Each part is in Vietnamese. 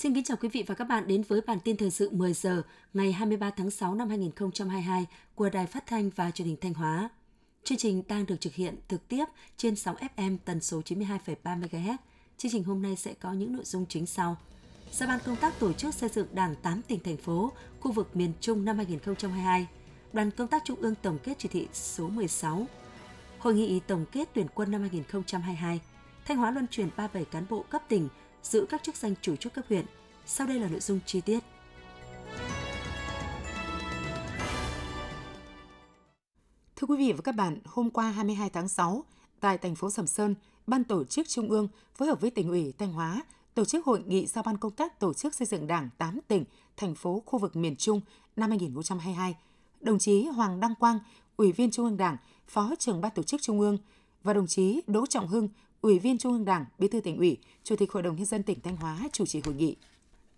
Xin kính chào quý vị và các bạn đến với bản tin thời sự 10 giờ ngày 23 tháng 6 năm 2022 của Đài Phát thanh và Truyền hình Thanh Hóa. Chương trình đang được thực hiện trực tiếp trên sóng FM tần số 92,3 MHz. Chương trình hôm nay sẽ có những nội dung chính sau. Giao ban công tác tổ chức xây dựng Đảng 8 tỉnh thành phố, khu vực miền Trung năm 2022. Đoàn công tác Trung ương tổng kết chỉ thị số 16. Hội nghị tổng kết tuyển quân năm 2022. Thanh Hóa luân chuyển 37 cán bộ cấp tỉnh giữ các chức danh chủ chốt cấp huyện. Sau đây là nội dung chi tiết. Thưa quý vị và các bạn, hôm qua 22 tháng 6, tại thành phố Sầm Sơn, Ban tổ chức Trung ương phối hợp với tỉnh ủy Thanh Hóa tổ chức hội nghị giao ban công tác tổ chức xây dựng Đảng 8 tỉnh, thành phố khu vực miền Trung năm 2022. Đồng chí Hoàng Đăng Quang, Ủy viên Trung ương Đảng, Phó trưởng Ban tổ chức Trung ương và đồng chí Đỗ Trọng Hưng, Ủy viên Trung ương Đảng, Bí thư tỉnh ủy, Chủ tịch Hội đồng nhân dân tỉnh Thanh Hóa chủ trì hội nghị.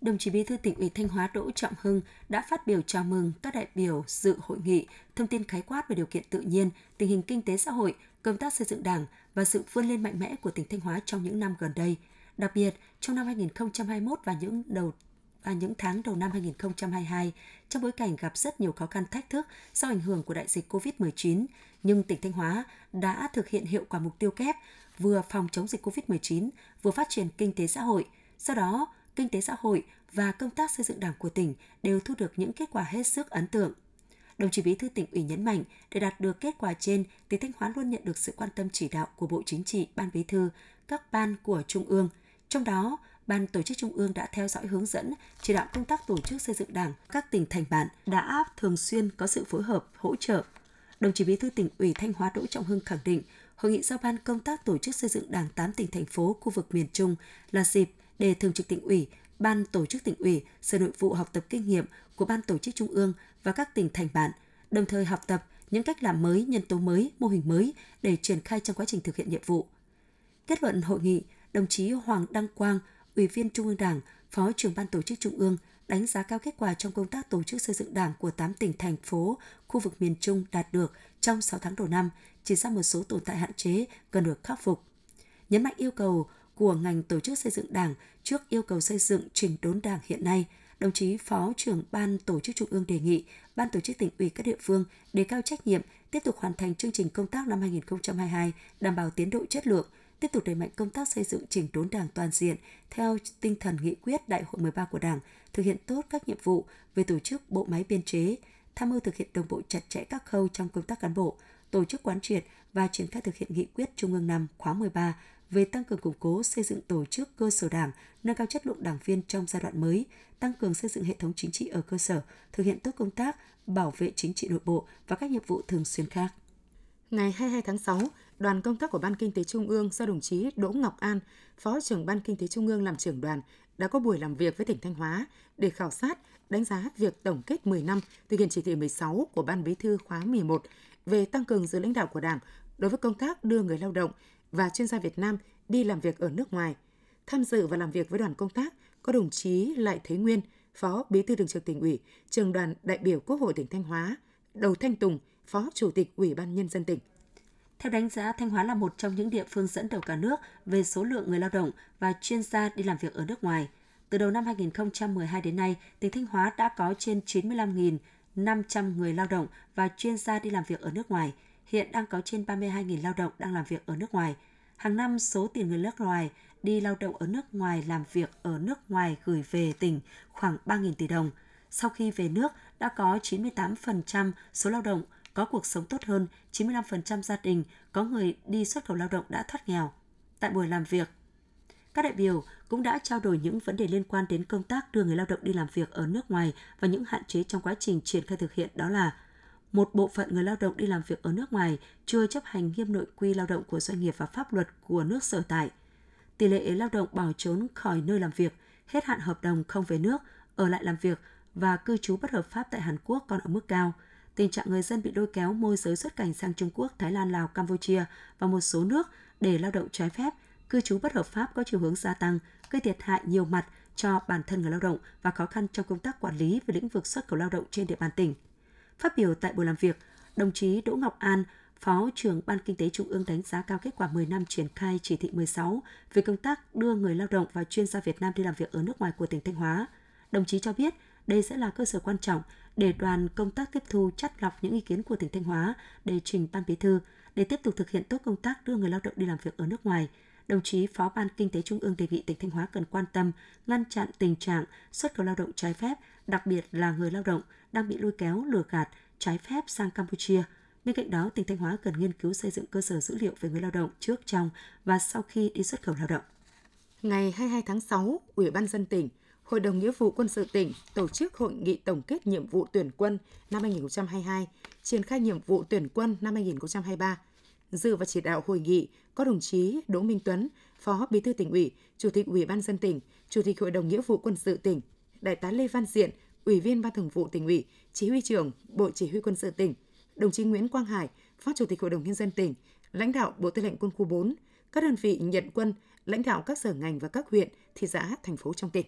Đồng chí Bí thư tỉnh ủy Thanh Hóa Đỗ Trọng Hưng đã phát biểu chào mừng các đại biểu dự hội nghị, thông tin khái quát về điều kiện tự nhiên, tình hình kinh tế xã hội, công tác xây dựng Đảng và sự vươn lên mạnh mẽ của tỉnh Thanh Hóa trong những năm gần đây. Đặc biệt, trong năm 2021 và những đầu à, những tháng đầu năm 2022, trong bối cảnh gặp rất nhiều khó khăn thách thức do ảnh hưởng của đại dịch COVID-19, nhưng tỉnh Thanh Hóa đã thực hiện hiệu quả mục tiêu kép vừa phòng chống dịch COVID-19, vừa phát triển kinh tế xã hội. Do đó, kinh tế xã hội và công tác xây dựng đảng của tỉnh đều thu được những kết quả hết sức ấn tượng. Đồng chí Bí thư tỉnh ủy nhấn mạnh, để đạt được kết quả trên, tỉnh Thanh Hóa luôn nhận được sự quan tâm chỉ đạo của Bộ Chính trị, Ban Bí thư, các ban của Trung ương. Trong đó, Ban tổ chức Trung ương đã theo dõi hướng dẫn, chỉ đạo công tác tổ chức xây dựng Đảng các tỉnh thành bạn đã thường xuyên có sự phối hợp, hỗ trợ. Đồng chí Bí thư tỉnh ủy Thanh Hóa Đỗ Trọng Hưng khẳng định, Hội nghị giao ban công tác tổ chức xây dựng Đảng 8 tỉnh thành phố khu vực miền Trung là dịp để Thường trực tỉnh ủy, Ban tổ chức tỉnh ủy, Sở Nội vụ học tập kinh nghiệm của Ban tổ chức Trung ương và các tỉnh thành bạn đồng thời học tập những cách làm mới, nhân tố mới, mô hình mới để triển khai trong quá trình thực hiện nhiệm vụ. Kết luận hội nghị, đồng chí Hoàng Đăng Quang, Ủy viên Trung ương Đảng, Phó trưởng Ban tổ chức Trung ương đánh giá cao kết quả trong công tác tổ chức xây dựng Đảng của 8 tỉnh thành phố, khu vực miền Trung đạt được trong 6 tháng đầu năm, chỉ ra một số tồn tại hạn chế cần được khắc phục. Nhấn mạnh yêu cầu của ngành tổ chức xây dựng Đảng trước yêu cầu xây dựng trình đốn Đảng hiện nay, đồng chí Phó trưởng Ban Tổ chức Trung ương đề nghị Ban Tổ chức tỉnh ủy các địa phương đề cao trách nhiệm, tiếp tục hoàn thành chương trình công tác năm 2022, đảm bảo tiến độ chất lượng, tiếp tục đẩy mạnh công tác xây dựng chỉnh đốn Đảng toàn diện theo tinh thần nghị quyết Đại hội 13 của Đảng, thực hiện tốt các nhiệm vụ về tổ chức bộ máy biên chế, tham mưu thực hiện đồng bộ chặt chẽ các khâu trong công tác cán bộ, tổ chức quán triệt và triển khai thực hiện nghị quyết Trung ương năm khóa 13 về tăng cường củng cố xây dựng tổ chức cơ sở đảng, nâng cao chất lượng đảng viên trong giai đoạn mới, tăng cường xây dựng hệ thống chính trị ở cơ sở, thực hiện tốt công tác bảo vệ chính trị nội bộ và các nhiệm vụ thường xuyên khác. Ngày 22 tháng 6, đoàn công tác của Ban Kinh tế Trung ương do đồng chí Đỗ Ngọc An, Phó trưởng Ban Kinh tế Trung ương làm trưởng đoàn, đã có buổi làm việc với tỉnh Thanh Hóa để khảo sát, đánh giá việc tổng kết 10 năm thực hiện chỉ thị 16 của Ban Bí thư khóa 11 về tăng cường sự lãnh đạo của Đảng đối với công tác đưa người lao động và chuyên gia Việt Nam đi làm việc ở nước ngoài. Tham dự và làm việc với đoàn công tác có đồng chí Lại Thế Nguyên, Phó Bí thư Thường trực tỉnh ủy, Trường đoàn đại biểu Quốc hội tỉnh Thanh Hóa, Đầu Thanh Tùng, Phó Chủ tịch Ủy ban Nhân dân tỉnh. Theo đánh giá, Thanh Hóa là một trong những địa phương dẫn đầu cả nước về số lượng người lao động và chuyên gia đi làm việc ở nước ngoài. Từ đầu năm 2012 đến nay, tỉnh Thanh Hóa đã có trên 95.500 người lao động và chuyên gia đi làm việc ở nước ngoài. Hiện đang có trên 32.000 lao động đang làm việc ở nước ngoài. Hàng năm, số tiền người nước ngoài đi lao động ở nước ngoài làm việc ở nước ngoài gửi về tỉnh khoảng 3.000 tỷ đồng. Sau khi về nước, đã có 98% số lao động có cuộc sống tốt hơn, 95% gia đình có người đi xuất khẩu lao động đã thoát nghèo. Tại buổi làm việc, các đại biểu cũng đã trao đổi những vấn đề liên quan đến công tác đưa người lao động đi làm việc ở nước ngoài và những hạn chế trong quá trình triển khai thực hiện đó là một bộ phận người lao động đi làm việc ở nước ngoài chưa chấp hành nghiêm nội quy lao động của doanh nghiệp và pháp luật của nước sở tại. Tỷ lệ lao động bỏ trốn khỏi nơi làm việc, hết hạn hợp đồng không về nước, ở lại làm việc và cư trú bất hợp pháp tại Hàn Quốc còn ở mức cao. Tình trạng người dân bị lôi kéo môi giới xuất cảnh sang Trung Quốc, Thái Lan, Lào, Campuchia và một số nước để lao động trái phép, cư trú bất hợp pháp có chiều hướng gia tăng, gây thiệt hại nhiều mặt cho bản thân người lao động và khó khăn trong công tác quản lý về lĩnh vực xuất khẩu lao động trên địa bàn tỉnh. Phát biểu tại buổi làm việc, đồng chí Đỗ Ngọc An, Phó trưởng Ban Kinh tế Trung ương đánh giá cao kết quả 10 năm triển khai chỉ thị 16 về công tác đưa người lao động và chuyên gia Việt Nam đi làm việc ở nước ngoài của tỉnh Thanh Hóa. Đồng chí cho biết đây sẽ là cơ sở quan trọng để đoàn công tác tiếp thu chắt lọc những ý kiến của tỉnh Thanh Hóa để trình Ban Bí thư để tiếp tục thực hiện tốt công tác đưa người lao động đi làm việc ở nước ngoài. Đồng chí Phó Ban Kinh tế Trung ương đề nghị tỉnh Thanh Hóa cần quan tâm, ngăn chặn tình trạng xuất khẩu lao động trái phép, đặc biệt là người lao động đang bị lôi kéo lừa gạt trái phép sang Campuchia. Bên cạnh đó, tỉnh Thanh Hóa cần nghiên cứu xây dựng cơ sở dữ liệu về người lao động trước, trong và sau khi đi xuất khẩu lao động. Ngày 22 tháng 6, Ủy ban dân tỉnh, Hội đồng Nghĩa vụ Quân sự tỉnh tổ chức hội nghị tổng kết nhiệm vụ tuyển quân năm 2022, triển khai nhiệm vụ tuyển quân năm 2023. Dự và chỉ đạo hội nghị có đồng chí Đỗ Minh Tuấn, Phó Bí thư tỉnh ủy, Chủ tịch Ủy ban dân tỉnh, Chủ tịch Hội đồng Nghĩa vụ Quân sự tỉnh, Đại tá Lê Văn Diện, Ủy viên Ban Thường vụ tỉnh ủy, Chỉ huy trưởng Bộ Chỉ huy Quân sự tỉnh, đồng chí Nguyễn Quang Hải, Phó Chủ tịch Hội đồng Nhân dân tỉnh, lãnh đạo Bộ Tư lệnh Quân khu 4, các đơn vị nhận quân, lãnh đạo các sở ngành và các huyện, thị xã, thành phố trong tỉnh.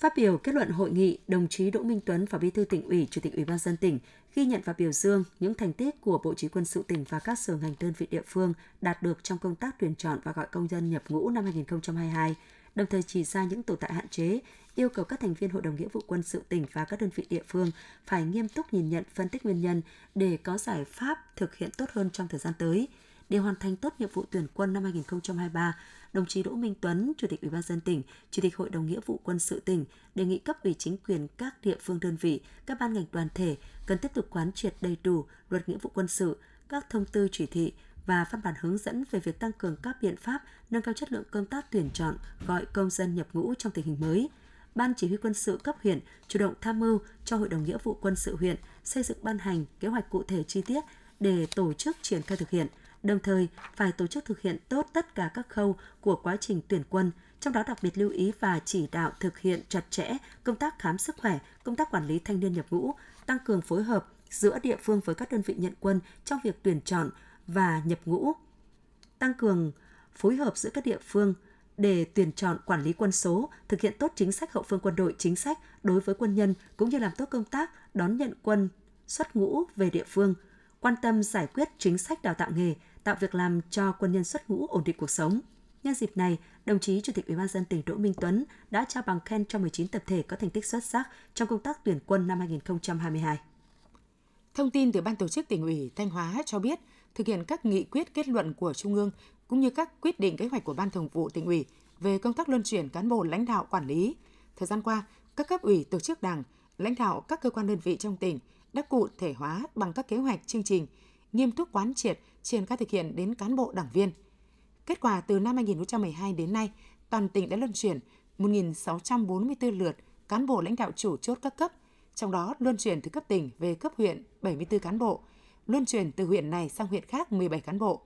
Phát biểu kết luận hội nghị, đồng chí Đỗ Minh Tuấn, Phó Bí thư tỉnh ủy, Chủ tịch Ủy ban dân tỉnh ghi nhận và biểu dương những thành tích của Bộ Chỉ quân sự tỉnh và các sở ngành đơn vị địa phương đạt được trong công tác tuyển chọn và gọi công dân nhập ngũ năm 2022, đồng thời chỉ ra những tồn tại hạn chế, yêu cầu các thành viên Hội đồng Nghĩa vụ quân sự tỉnh và các đơn vị địa phương phải nghiêm túc nhìn nhận phân tích nguyên nhân để có giải pháp thực hiện tốt hơn trong thời gian tới. Để hoàn thành tốt nhiệm vụ tuyển quân năm 2023, đồng chí Đỗ Minh Tuấn, Chủ tịch Ủy ban dân tỉnh, Chủ tịch Hội đồng Nghĩa vụ quân sự tỉnh đề nghị cấp ủy chính quyền các địa phương đơn vị, các ban ngành đoàn thể cần tiếp tục quán triệt đầy đủ luật nghĩa vụ quân sự, các thông tư chỉ thị và văn bản hướng dẫn về việc tăng cường các biện pháp nâng cao chất lượng công tác tuyển chọn gọi công dân nhập ngũ trong tình hình mới. Ban chỉ huy quân sự cấp huyện chủ động tham mưu cho Hội đồng Nghĩa vụ quân sự huyện xây dựng ban hành kế hoạch cụ thể chi tiết để tổ chức triển khai thực hiện – đồng thời phải tổ chức thực hiện tốt tất cả các khâu của quá trình tuyển quân, trong đó đặc biệt lưu ý và chỉ đạo thực hiện chặt chẽ công tác khám sức khỏe, công tác quản lý thanh niên nhập ngũ, tăng cường phối hợp giữa địa phương với các đơn vị nhận quân trong việc tuyển chọn và nhập ngũ, tăng cường phối hợp giữa các địa phương để tuyển chọn quản lý quân số, thực hiện tốt chính sách hậu phương quân đội chính sách đối với quân nhân cũng như làm tốt công tác đón nhận quân xuất ngũ về địa phương, quan tâm giải quyết chính sách đào tạo nghề, tạo việc làm cho quân nhân xuất ngũ ổn định cuộc sống. Nhân dịp này, đồng chí Chủ tịch Ủy ban dân tỉnh Đỗ Minh Tuấn đã trao bằng khen cho 19 tập thể có thành tích xuất sắc trong công tác tuyển quân năm 2022. Thông tin từ Ban tổ chức tỉnh ủy Thanh Hóa cho biết, thực hiện các nghị quyết kết luận của Trung ương cũng như các quyết định kế hoạch của Ban Thường vụ tỉnh ủy về công tác luân chuyển cán bộ lãnh đạo quản lý. Thời gian qua, các cấp ủy tổ chức đảng, lãnh đạo các cơ quan đơn vị trong tỉnh đã cụ thể hóa bằng các kế hoạch chương trình, nghiêm túc quán triệt triển khai thực hiện đến cán bộ đảng viên. Kết quả từ năm 2012 đến nay, toàn tỉnh đã luân chuyển 1.644 lượt cán bộ lãnh đạo chủ chốt các cấp, trong đó luân chuyển từ cấp tỉnh về cấp huyện 74 cán bộ, luân chuyển từ huyện này sang huyện khác 17 cán bộ,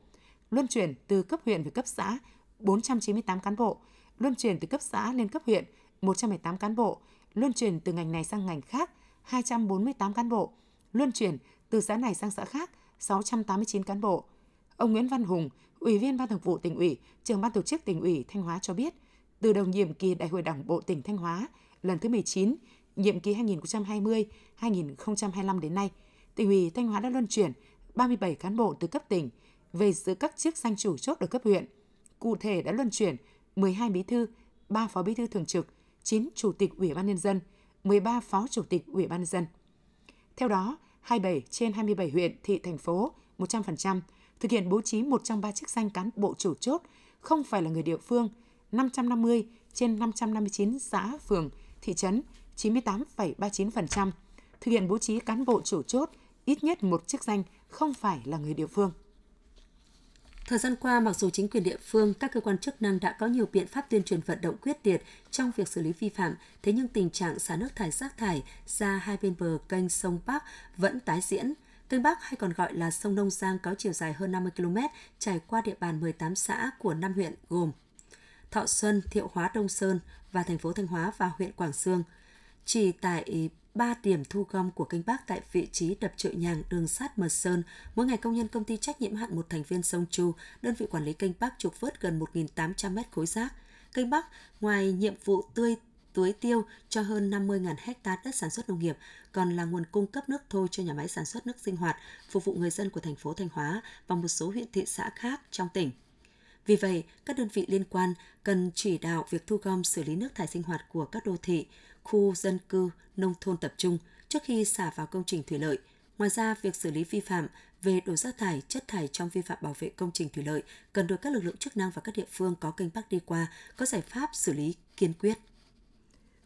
luân chuyển từ cấp huyện về cấp xã 498 cán bộ, luân chuyển từ cấp xã lên cấp huyện 118 cán bộ, luân chuyển từ ngành này sang ngành khác 248 cán bộ, luân chuyển từ xã này sang xã khác 689 cán bộ. Ông Nguyễn Văn Hùng, Ủy viên Ban Thường vụ tỉnh ủy, trưởng ban tổ chức tỉnh ủy Thanh Hóa cho biết, từ đầu nhiệm kỳ Đại hội Đảng bộ tỉnh Thanh Hóa lần thứ 19, nhiệm kỳ 2020-2025 đến nay, tỉnh ủy Thanh Hóa đã luân chuyển 37 cán bộ từ cấp tỉnh về giữ các chức danh chủ chốt ở cấp huyện. Cụ thể đã luân chuyển 12 bí thư, 3 phó bí thư thường trực, 9 chủ tịch ủy ban nhân dân, 13 phó chủ tịch ủy ban nhân dân. Theo đó, 27 trên 27 huyện, thị, thành phố 100%, thực hiện bố trí một trong ba chức danh cán bộ chủ chốt không phải là người địa phương, 550 trên 559 xã, phường, thị trấn 98,39%, thực hiện bố trí cán bộ chủ chốt ít nhất một chức danh không phải là người địa phương. Thời gian qua, mặc dù chính quyền địa phương, các cơ quan chức năng đã có nhiều biện pháp tuyên truyền vận động quyết liệt trong việc xử lý vi phạm, thế nhưng tình trạng xả nước thải rác thải ra hai bên bờ kênh sông Bắc vẫn tái diễn. Kênh Bắc hay còn gọi là sông Nông Giang có chiều dài hơn 50 km, trải qua địa bàn 18 xã của 5 huyện gồm Thọ Xuân, Thiệu Hóa Đông Sơn và thành phố Thanh Hóa và huyện Quảng Sương. Chỉ tại 3 điểm thu gom của kênh Bắc tại vị trí đập chợ nhàng đường sắt mờ Sơn, mỗi ngày công nhân công ty trách nhiệm hạn một thành viên sông Chu, đơn vị quản lý kênh Bắc trục vớt gần 1.800 mét khối rác. Kênh Bắc, ngoài nhiệm vụ tươi tưới tiêu cho hơn 50.000 hecta đất sản xuất nông nghiệp, còn là nguồn cung cấp nước thô cho nhà máy sản xuất nước sinh hoạt, phục vụ người dân của thành phố Thanh Hóa và một số huyện thị xã khác trong tỉnh. Vì vậy, các đơn vị liên quan cần chỉ đạo việc thu gom xử lý nước thải sinh hoạt của các đô thị, khu dân cư, nông thôn tập trung trước khi xả vào công trình thủy lợi. Ngoài ra, việc xử lý vi phạm về đổ rác thải, chất thải trong vi phạm bảo vệ công trình thủy lợi cần được các lực lượng chức năng và các địa phương có kênh Bắc đi qua có giải pháp xử lý kiên quyết.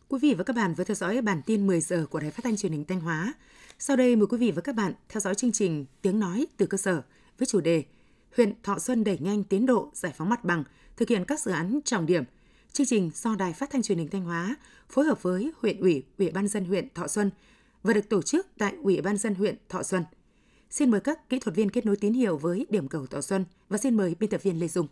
Quý vị và các bạn vừa theo dõi bản tin 10 giờ của Đài Phát thanh Truyền hình Thanh Hóa. Sau đây mời quý vị và các bạn theo dõi chương trình Tiếng nói từ cơ sở với chủ đề huyện Thọ Xuân đẩy nhanh tiến độ giải phóng mặt bằng, thực hiện các dự án trọng điểm. Chương trình do Đài Phát thanh Truyền hình Thanh Hóa phối hợp với huyện ủy, Ủy ban dân huyện Thọ Xuân và được tổ chức tại Ủy ban dân huyện Thọ Xuân. Xin mời các kỹ thuật viên kết nối tín hiệu với điểm cầu Thọ Xuân và xin mời biên tập viên Lê Dung.